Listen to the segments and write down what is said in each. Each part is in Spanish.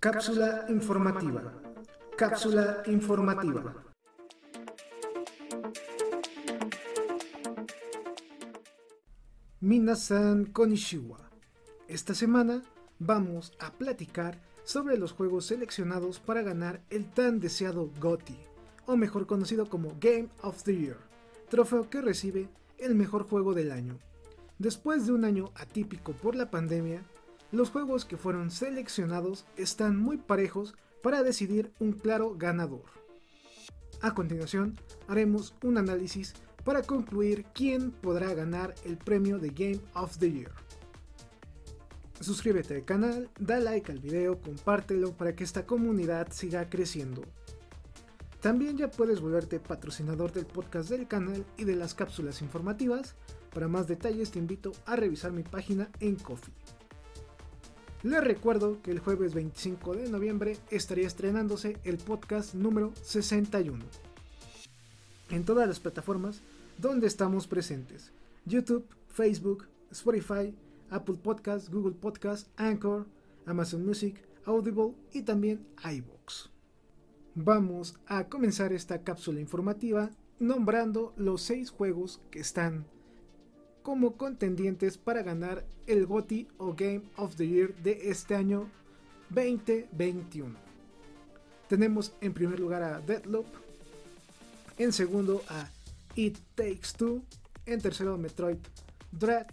Cápsula informativa. Cápsula informativa. Minasan Konishiwa. Esta semana vamos a platicar sobre los juegos seleccionados para ganar el tan deseado GOTY, o mejor conocido como Game of the Year, trofeo que recibe el mejor juego del año. Después de un año atípico por la pandemia, los juegos que fueron seleccionados están muy parejos para decidir un claro ganador. A continuación, haremos un análisis para concluir quién podrá ganar el premio de Game of the Year. Suscríbete al canal, da like al video, compártelo para que esta comunidad siga creciendo. También ya puedes volverte patrocinador del podcast del canal y de las cápsulas informativas. Para más detalles te invito a revisar mi página en Coffee. Les recuerdo que el jueves 25 de noviembre estaría estrenándose el podcast número 61. En todas las plataformas donde estamos presentes. YouTube, Facebook, Spotify, Apple Podcasts, Google Podcasts, Anchor, Amazon Music, Audible y también iVoox. Vamos a comenzar esta cápsula informativa nombrando los 6 juegos que están como contendientes para ganar el GOTY o Game of the Year de este año 2021. Tenemos en primer lugar a Deadloop, en segundo a It Takes Two, en tercero Metroid Dread,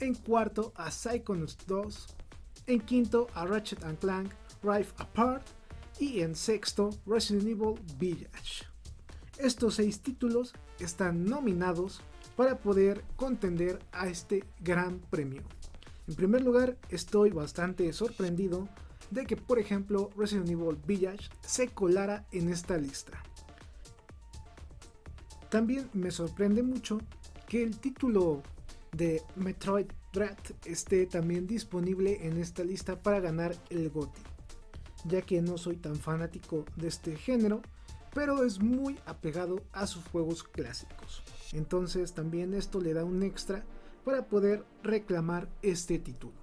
en cuarto a Psychonauts 2, en quinto a Ratchet Clank Rift Apart y en sexto Resident Evil Village. Estos seis títulos están nominados para poder contender a este gran premio. En primer lugar, estoy bastante sorprendido de que, por ejemplo, Resident Evil Village se colara en esta lista. También me sorprende mucho que el título de Metroid Dread esté también disponible en esta lista para ganar el GOTY ya que no soy tan fanático de este género, pero es muy apegado a sus juegos clásicos. Entonces también esto le da un extra para poder reclamar este título.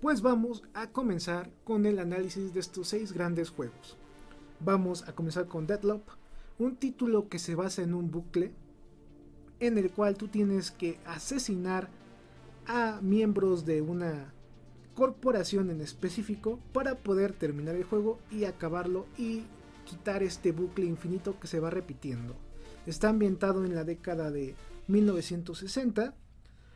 Pues vamos a comenzar con el análisis de estos seis grandes juegos. Vamos a comenzar con Deadloop, un título que se basa en un bucle en el cual tú tienes que asesinar a miembros de una corporación en específico para poder terminar el juego y acabarlo y quitar este bucle infinito que se va repitiendo. Está ambientado en la década de 1960,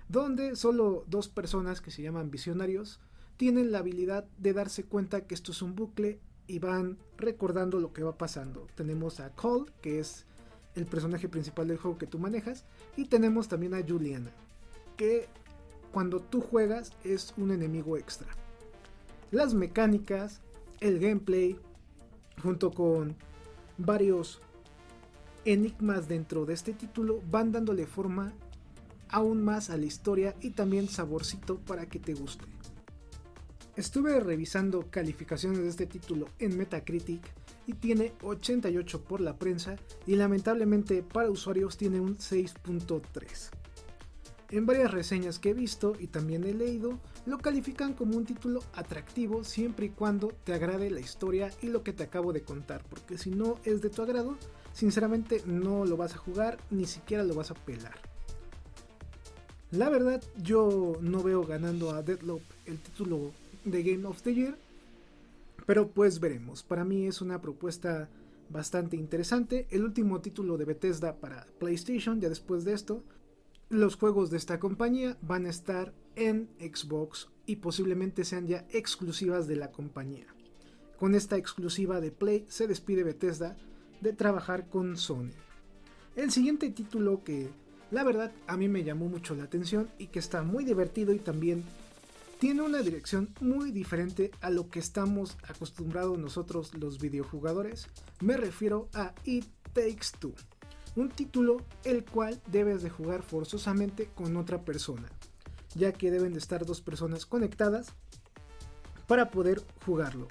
donde solo dos personas que se llaman visionarios tienen la habilidad de darse cuenta que esto es un bucle y van recordando lo que va pasando. Tenemos a Cole, que es el personaje principal del juego que tú manejas, y tenemos también a Juliana, que cuando tú juegas es un enemigo extra. Las mecánicas, el gameplay, junto con varios enigmas dentro de este título, van dándole forma aún más a la historia y también saborcito para que te guste. Estuve revisando calificaciones de este título en Metacritic y tiene 88 por la prensa y lamentablemente para usuarios tiene un 6.3. En varias reseñas que he visto y también he leído, lo califican como un título atractivo siempre y cuando te agrade la historia y lo que te acabo de contar, porque si no es de tu agrado, sinceramente no lo vas a jugar, ni siquiera lo vas a pelar. La verdad, yo no veo ganando a Deadloop el título de Game of the Year, pero pues veremos. Para mí es una propuesta bastante interesante. El último título de Bethesda para PlayStation, ya después de esto, los juegos de esta compañía van a estar en Xbox y posiblemente sean ya exclusivas de la compañía. Con esta exclusiva de Play se despide Bethesda de trabajar con Sony. El siguiente título que la verdad a mí me llamó mucho la atención y que está muy divertido y también tiene una dirección muy diferente a lo que estamos acostumbrados nosotros los videojugadores, me refiero a It Takes Two un título el cual debes de jugar forzosamente con otra persona, ya que deben de estar dos personas conectadas para poder jugarlo.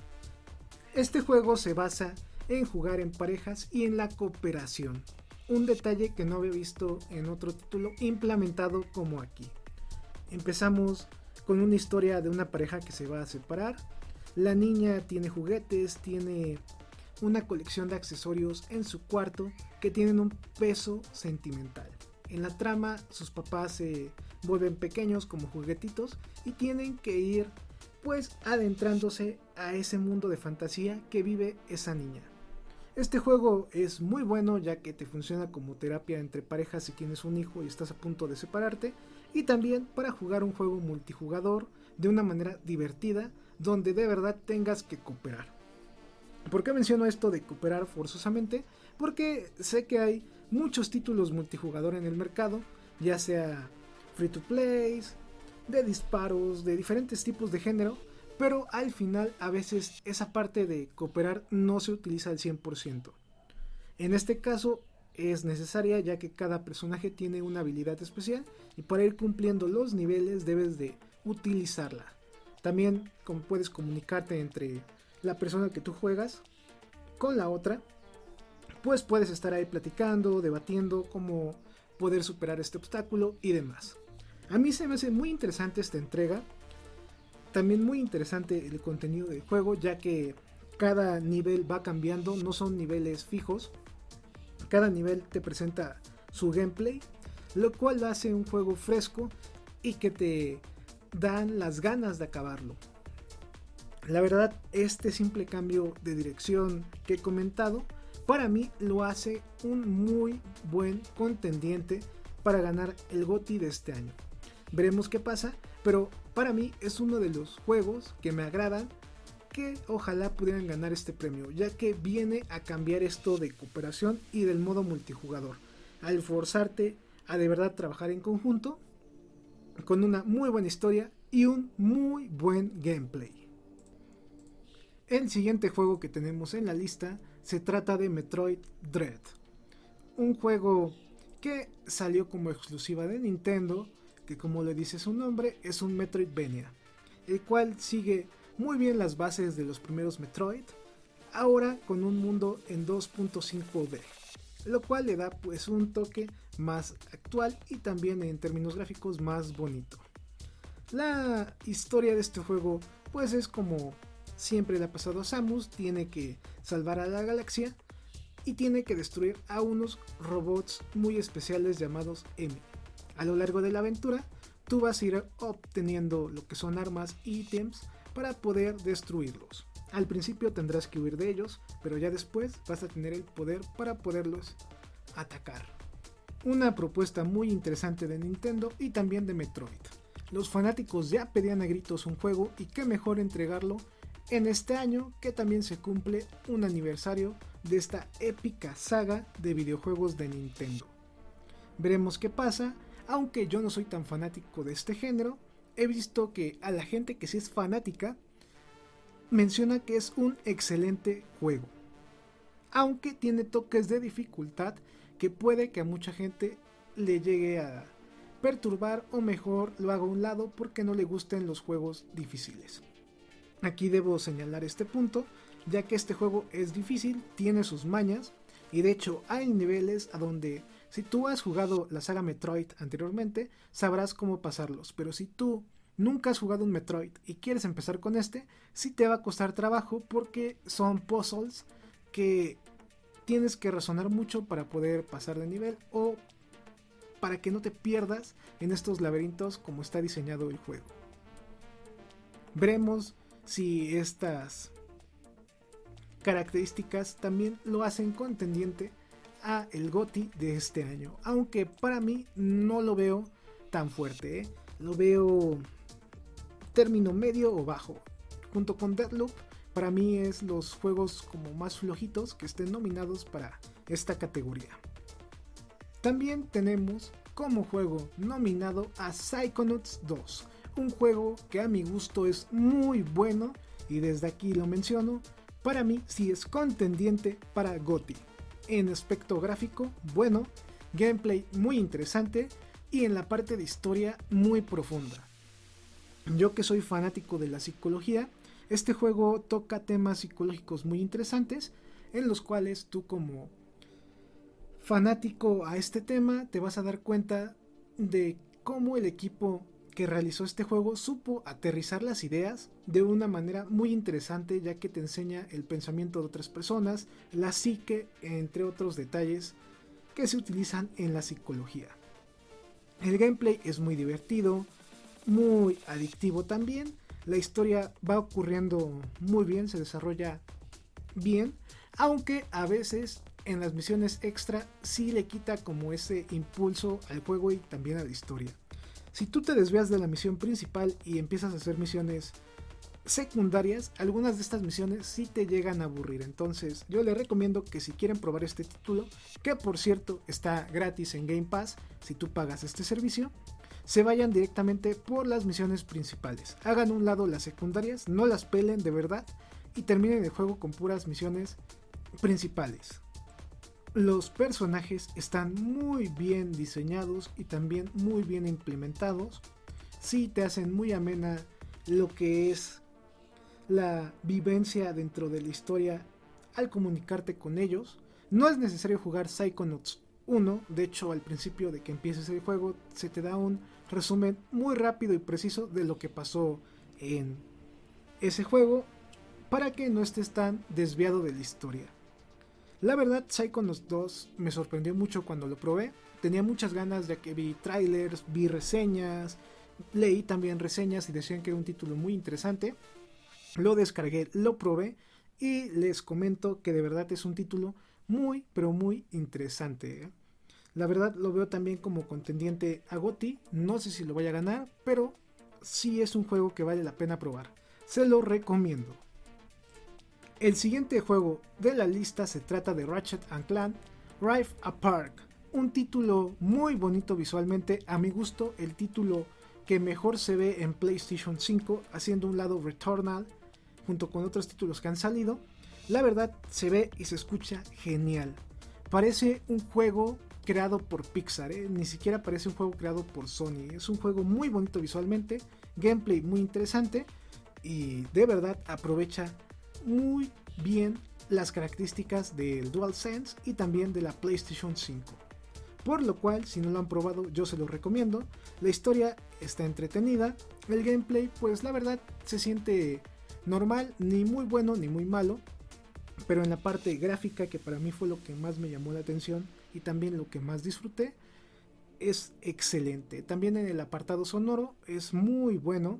Este juego se basa en jugar en parejas y en la cooperación, un detalle que no había visto en otro título implementado como aquí. Empezamos con una historia de una pareja que se va a separar. La niña tiene juguetes, tiene una colección de accesorios en su cuarto que tienen un peso sentimental. En la trama sus papás se vuelven pequeños como juguetitos y tienen que ir pues adentrándose a ese mundo de fantasía que vive esa niña. Este juego es muy bueno ya que te funciona como terapia entre parejas si tienes un hijo y estás a punto de separarte y también para jugar un juego multijugador de una manera divertida donde de verdad tengas que cooperar. ¿Por qué menciono esto de cooperar forzosamente? Porque sé que hay muchos títulos multijugador en el mercado, ya sea free to play, de disparos, de diferentes tipos de género, pero al final a veces esa parte de cooperar no se utiliza al 100%. En este caso es necesaria ya que cada personaje tiene una habilidad especial y para ir cumpliendo los niveles debes de utilizarla. También como puedes comunicarte entre la persona que tú juegas con la otra, pues puedes estar ahí platicando, debatiendo cómo poder superar este obstáculo y demás. A mí se me hace muy interesante esta entrega. También muy interesante el contenido del juego, ya que cada nivel va cambiando, no son niveles fijos. Cada nivel te presenta su gameplay, lo cual hace un juego fresco y que te dan las ganas de acabarlo. La verdad, este simple cambio de dirección que he comentado, para mí lo hace un muy buen contendiente para ganar el GOTI de este año. Veremos qué pasa, pero para mí es uno de los juegos que me agradan que ojalá pudieran ganar este premio, ya que viene a cambiar esto de cooperación y del modo multijugador, al forzarte a de verdad trabajar en conjunto, con una muy buena historia y un muy buen gameplay. El siguiente juego que tenemos en la lista se trata de Metroid Dread, un juego que salió como exclusiva de Nintendo, que como le dice su nombre es un Metroidvania, el cual sigue muy bien las bases de los primeros Metroid, ahora con un mundo en 2.5D, lo cual le da pues un toque más actual y también en términos gráficos más bonito. La historia de este juego pues es como siempre le ha pasado a Samus, tiene que salvar a la galaxia y tiene que destruir a unos robots muy especiales llamados M a lo largo de la aventura, tú vas a ir obteniendo lo que son armas y ítems para poder destruirlos. Al principio tendrás que huir de ellos, pero ya después vas a tener el poder para poderlos atacar. Una propuesta muy interesante de Nintendo y también de Metroid. Los fanáticos ya pedían a gritos un juego y qué mejor entregarlo en este año que también se cumple un aniversario de esta épica saga de videojuegos de Nintendo. Veremos qué pasa aunque yo no soy tan fanático de este género, he visto que a la gente que sí es fanática menciona que es un excelente juego. Aunque tiene toques de dificultad que puede que a mucha gente le llegue a perturbar o mejor lo haga a un lado porque no le gusten los juegos difíciles. Aquí debo señalar este punto, ya que este juego es difícil, tiene sus mañas y de hecho hay niveles a donde si tú has jugado la saga Metroid anteriormente, sabrás cómo pasarlos, pero si tú nunca has jugado un Metroid y quieres empezar con este, sí te va a costar trabajo porque son puzzles que tienes que razonar mucho para poder pasar de nivel o para que no te pierdas en estos laberintos como está diseñado el juego. Veremos si estas características también lo hacen contendiente a el GOTI de este año. Aunque para mí no lo veo tan fuerte. ¿eh? Lo veo término medio o bajo. Junto con Deadloop, para mí es los juegos como más flojitos que estén nominados para esta categoría. También tenemos como juego nominado a Psychonauts 2, un juego que a mi gusto es muy bueno y desde aquí lo menciono, para mí sí es contendiente para GOTI en aspecto gráfico bueno, gameplay muy interesante y en la parte de historia muy profunda. Yo que soy fanático de la psicología, este juego toca temas psicológicos muy interesantes en los cuales tú como fanático a este tema te vas a dar cuenta de cómo el equipo que realizó este juego supo aterrizar las ideas de una manera muy interesante ya que te enseña el pensamiento de otras personas, la psique, entre otros detalles que se utilizan en la psicología. El gameplay es muy divertido, muy adictivo también, la historia va ocurriendo muy bien, se desarrolla bien, aunque a veces en las misiones extra sí le quita como ese impulso al juego y también a la historia. Si tú te desvías de la misión principal y empiezas a hacer misiones secundarias, algunas de estas misiones sí te llegan a aburrir. Entonces yo les recomiendo que si quieren probar este título, que por cierto está gratis en Game Pass si tú pagas este servicio, se vayan directamente por las misiones principales. Hagan un lado las secundarias, no las pelen de verdad y terminen el juego con puras misiones principales. Los personajes están muy bien diseñados y también muy bien implementados. Sí te hacen muy amena lo que es la vivencia dentro de la historia al comunicarte con ellos. No es necesario jugar Psychonauts 1, de hecho al principio de que empieces el juego se te da un resumen muy rápido y preciso de lo que pasó en ese juego para que no estés tan desviado de la historia. La verdad, Psychonauts 2 me sorprendió mucho cuando lo probé. Tenía muchas ganas de que vi trailers, vi reseñas, leí también reseñas y decían que era un título muy interesante. Lo descargué, lo probé y les comento que de verdad es un título muy, pero muy interesante. ¿eh? La verdad lo veo también como contendiente a GOTI. No sé si lo vaya a ganar, pero sí es un juego que vale la pena probar. Se lo recomiendo. El siguiente juego de la lista se trata de Ratchet Clank Rift Apart, un título muy bonito visualmente, a mi gusto el título que mejor se ve en PlayStation 5, haciendo un lado Returnal junto con otros títulos que han salido. La verdad se ve y se escucha genial. Parece un juego creado por Pixar, ¿eh? ni siquiera parece un juego creado por Sony. Es un juego muy bonito visualmente, gameplay muy interesante y de verdad aprovecha muy bien las características del DualSense y también de la PlayStation 5. Por lo cual, si no lo han probado, yo se lo recomiendo. La historia está entretenida. El gameplay, pues la verdad, se siente normal, ni muy bueno ni muy malo. Pero en la parte gráfica, que para mí fue lo que más me llamó la atención y también lo que más disfruté, es excelente. También en el apartado sonoro es muy bueno.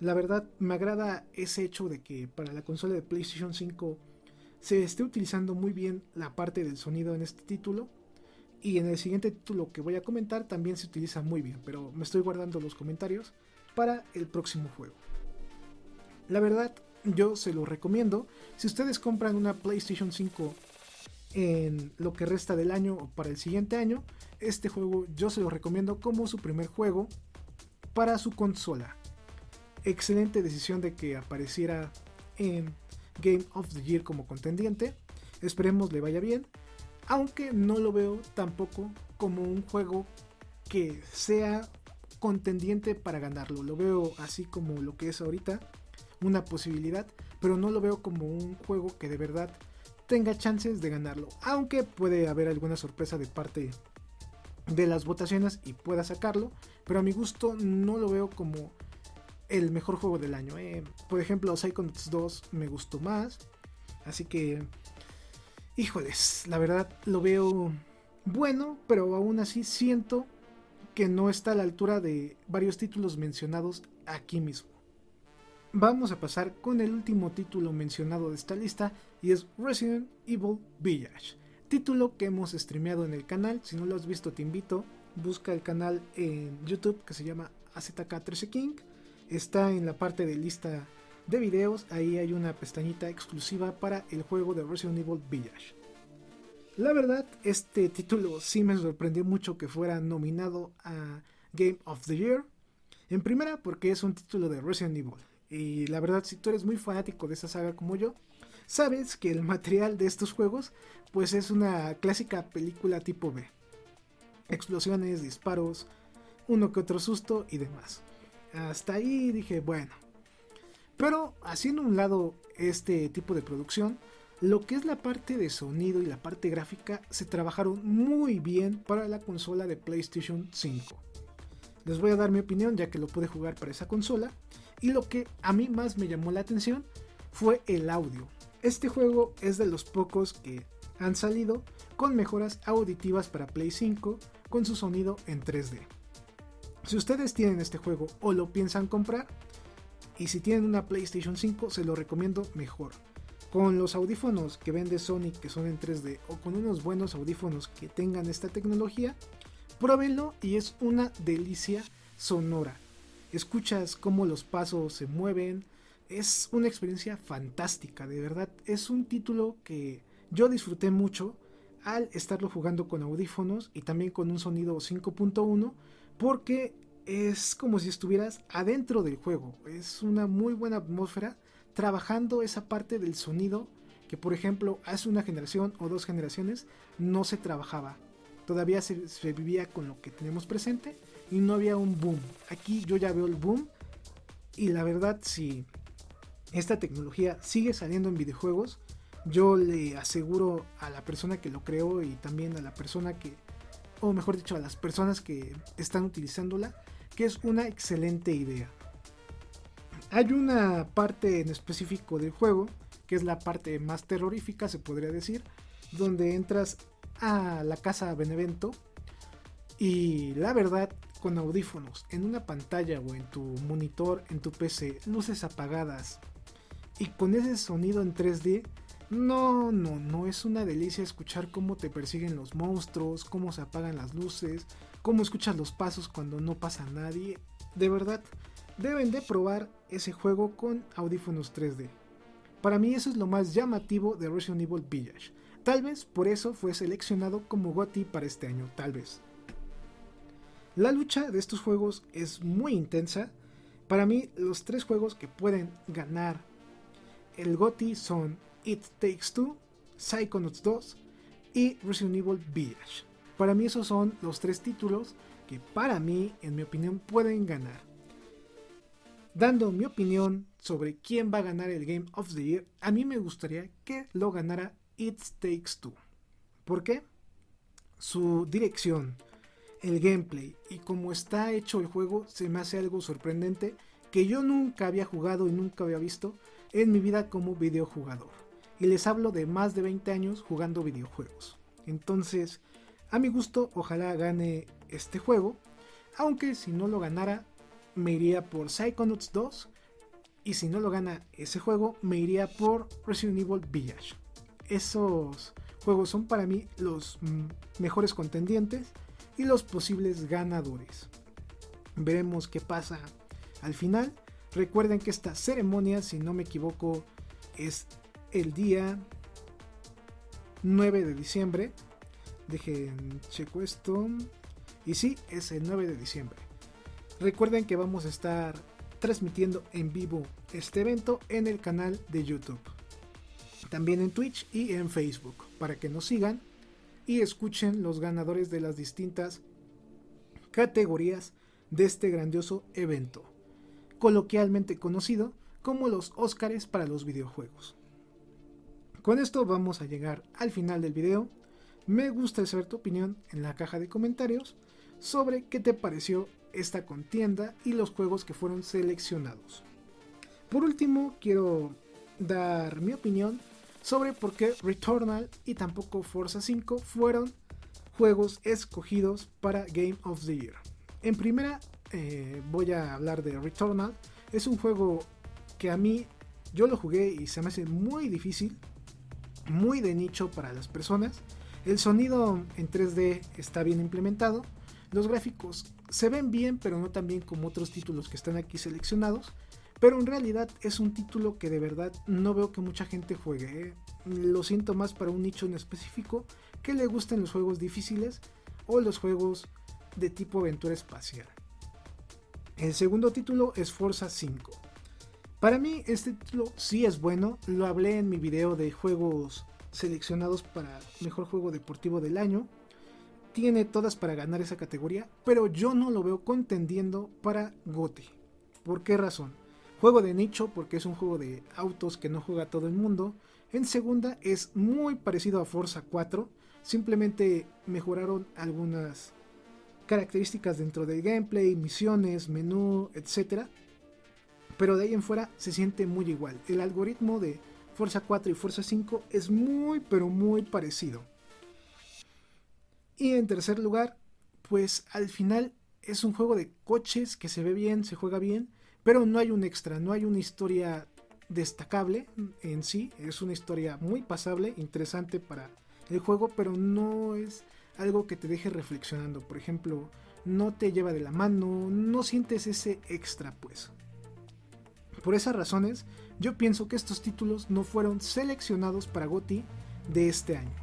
La verdad me agrada ese hecho de que para la consola de PlayStation 5 se esté utilizando muy bien la parte del sonido en este título. Y en el siguiente título que voy a comentar también se utiliza muy bien, pero me estoy guardando los comentarios para el próximo juego. La verdad, yo se lo recomiendo. Si ustedes compran una PlayStation 5 en lo que resta del año o para el siguiente año, este juego yo se lo recomiendo como su primer juego para su consola excelente decisión de que apareciera en Game of the Year como contendiente. Esperemos le vaya bien. Aunque no lo veo tampoco como un juego que sea contendiente para ganarlo. Lo veo así como lo que es ahorita, una posibilidad, pero no lo veo como un juego que de verdad tenga chances de ganarlo. Aunque puede haber alguna sorpresa de parte de las votaciones y pueda sacarlo, pero a mi gusto no lo veo como el mejor juego del año. Eh. Por ejemplo, Psychonauts 2 me gustó más. Así que, híjoles, la verdad lo veo bueno, pero aún así siento que no está a la altura de varios títulos mencionados aquí mismo. Vamos a pasar con el último título mencionado de esta lista y es Resident Evil Village. Título que hemos streameado en el canal. Si no lo has visto, te invito. Busca el canal en YouTube que se llama AZK13 King está en la parte de lista de videos, ahí hay una pestañita exclusiva para el juego de Resident Evil Village. La verdad, este título sí me sorprendió mucho que fuera nominado a Game of the Year. En primera, porque es un título de Resident Evil. Y la verdad, si tú eres muy fanático de esa saga como yo, sabes que el material de estos juegos, pues es una clásica película tipo B. Explosiones, disparos, uno que otro susto y demás. Hasta ahí dije, bueno. Pero haciendo un lado este tipo de producción, lo que es la parte de sonido y la parte gráfica se trabajaron muy bien para la consola de PlayStation 5. Les voy a dar mi opinión ya que lo pude jugar para esa consola. Y lo que a mí más me llamó la atención fue el audio. Este juego es de los pocos que han salido con mejoras auditivas para Play 5 con su sonido en 3D. Si ustedes tienen este juego o lo piensan comprar, y si tienen una PlayStation 5 se lo recomiendo mejor. Con los audífonos que vende Sony que son en 3D o con unos buenos audífonos que tengan esta tecnología, pruébenlo y es una delicia sonora. Escuchas cómo los pasos se mueven, es una experiencia fantástica, de verdad. Es un título que yo disfruté mucho al estarlo jugando con audífonos y también con un sonido 5.1 porque es como si estuvieras adentro del juego. Es una muy buena atmósfera trabajando esa parte del sonido que por ejemplo hace una generación o dos generaciones no se trabajaba. Todavía se, vivía con lo que tenemos presente y no había un boom. Aquí yo ya veo el boom y la verdad si esta tecnología sigue saliendo en videojuegos, yo le aseguro a la persona que lo creó y también a la persona que, o mejor dicho, a las personas que están utilizándola, que es una excelente idea. Hay una parte en específico del juego, que es la parte más terrorífica, se podría decir, donde entras a la casa Benevento y la verdad, con audífonos, en una pantalla o en tu monitor, en tu PC, luces apagadas y con ese sonido en 3D, no, no, no es una delicia escuchar cómo te persiguen los monstruos, cómo se apagan las luces, cómo escuchas los pasos cuando no pasa nadie. De verdad, deben de probar ese juego con audífonos 3D. Para mí eso es lo más llamativo de Resident Evil Village. Tal vez por eso fue seleccionado como GOTY para este año, tal vez. La lucha de estos juegos es muy intensa. Para mí los tres juegos que pueden ganar el GOTY son It Takes Two, Psychonauts 2 y Resident Evil Village. Para mí esos son los tres títulos que para mí, en mi opinión, pueden ganar. Dando mi opinión sobre quién va a ganar el Game of the Year, a mí me gustaría que lo ganara It Takes Two. ¿Por qué? Su dirección, el gameplay y cómo está hecho el juego se me hace algo sorprendente que yo nunca había jugado y nunca había visto en mi vida como videojugador. Y les hablo de más de 20 años jugando videojuegos. Entonces, a mi gusto, ojalá gane este juego. Aunque si no lo ganara, me iría por Psychonauts 2. Y si no lo gana ese juego, me iría por Resident Evil Village. Esos juegos son para mí los mejores contendientes y los posibles ganadores. Veremos qué pasa al final. Recuerden que esta ceremonia, si no me equivoco, es el día 9 de diciembre. Dejen checo esto. Y sí, es el 9 de diciembre. Recuerden que vamos a estar transmitiendo en vivo este evento en el canal de YouTube. También en Twitch y en Facebook para que nos sigan y escuchen los ganadores de las distintas categorías de este grandioso evento coloquialmente conocido como los Óscares para los videojuegos. Con esto vamos a llegar al final del video. Me gusta saber tu opinión en la caja de comentarios sobre qué te pareció esta contienda y los juegos que fueron seleccionados. Por último, quiero dar mi opinión sobre por qué Returnal y tampoco Forza 5 fueron juegos escogidos para Game of the Year. En primera eh, voy a hablar de Returnal. Es un juego que a mí yo lo jugué y se me hace muy difícil, muy de nicho para las personas. El sonido en 3D está bien implementado. Los gráficos se ven bien, pero no tan bien como otros títulos que están aquí seleccionados. Pero en realidad es un título que de verdad no veo que mucha gente juegue. ¿eh? Lo siento más para un nicho en específico que le gusten los juegos difíciles o los juegos de tipo aventura espacial. El segundo título es Forza 5. Para mí este título sí es bueno, lo hablé en mi video de juegos seleccionados para mejor juego deportivo del año. Tiene todas para ganar esa categoría, pero yo no lo veo contendiendo para GOTY. ¿Por qué razón? Juego de nicho porque es un juego de autos que no juega todo el mundo. En segunda es muy parecido a Forza 4, simplemente mejoraron algunas características dentro del gameplay, misiones, menú, etc. Pero de ahí en fuera se siente muy igual. El algoritmo de Forza 4 y Forza 5 es muy pero muy parecido. Y en tercer lugar, pues al final es un juego de coches que se ve bien, se juega bien, pero no hay un extra, no hay una historia destacable en sí, es una historia muy pasable, interesante para el juego, pero no es algo que te deje reflexionando. Por ejemplo, no te lleva de la mano, no sientes ese extra, pues. Por esas razones, yo pienso que estos títulos no fueron seleccionados para GOTY de este año.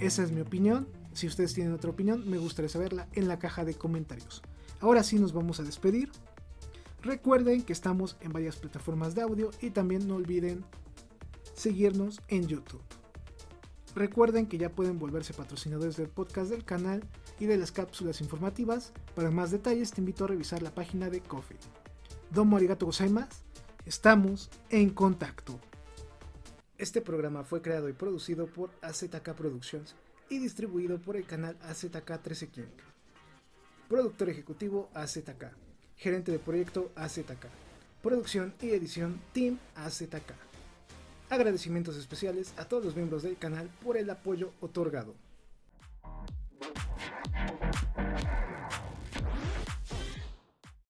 Esa es mi opinión. Si ustedes tienen otra opinión, me gustaría saberla en la caja de comentarios. Ahora sí nos vamos a despedir. Recuerden que estamos en varias plataformas de audio y también no olviden seguirnos en YouTube. Recuerden que ya pueden volverse patrocinadores del podcast del canal y de las cápsulas informativas. Para más detalles te invito a revisar la página de Coffee. Domo arigato gozaimasu. Estamos en contacto. Este programa fue creado y producido por AZK Productions y distribuido por el canal AZK 13 King. Productor ejecutivo AZK. Gerente de proyecto AZK. Producción y edición Team AZK. Agradecimientos especiales a todos los miembros del canal por el apoyo otorgado.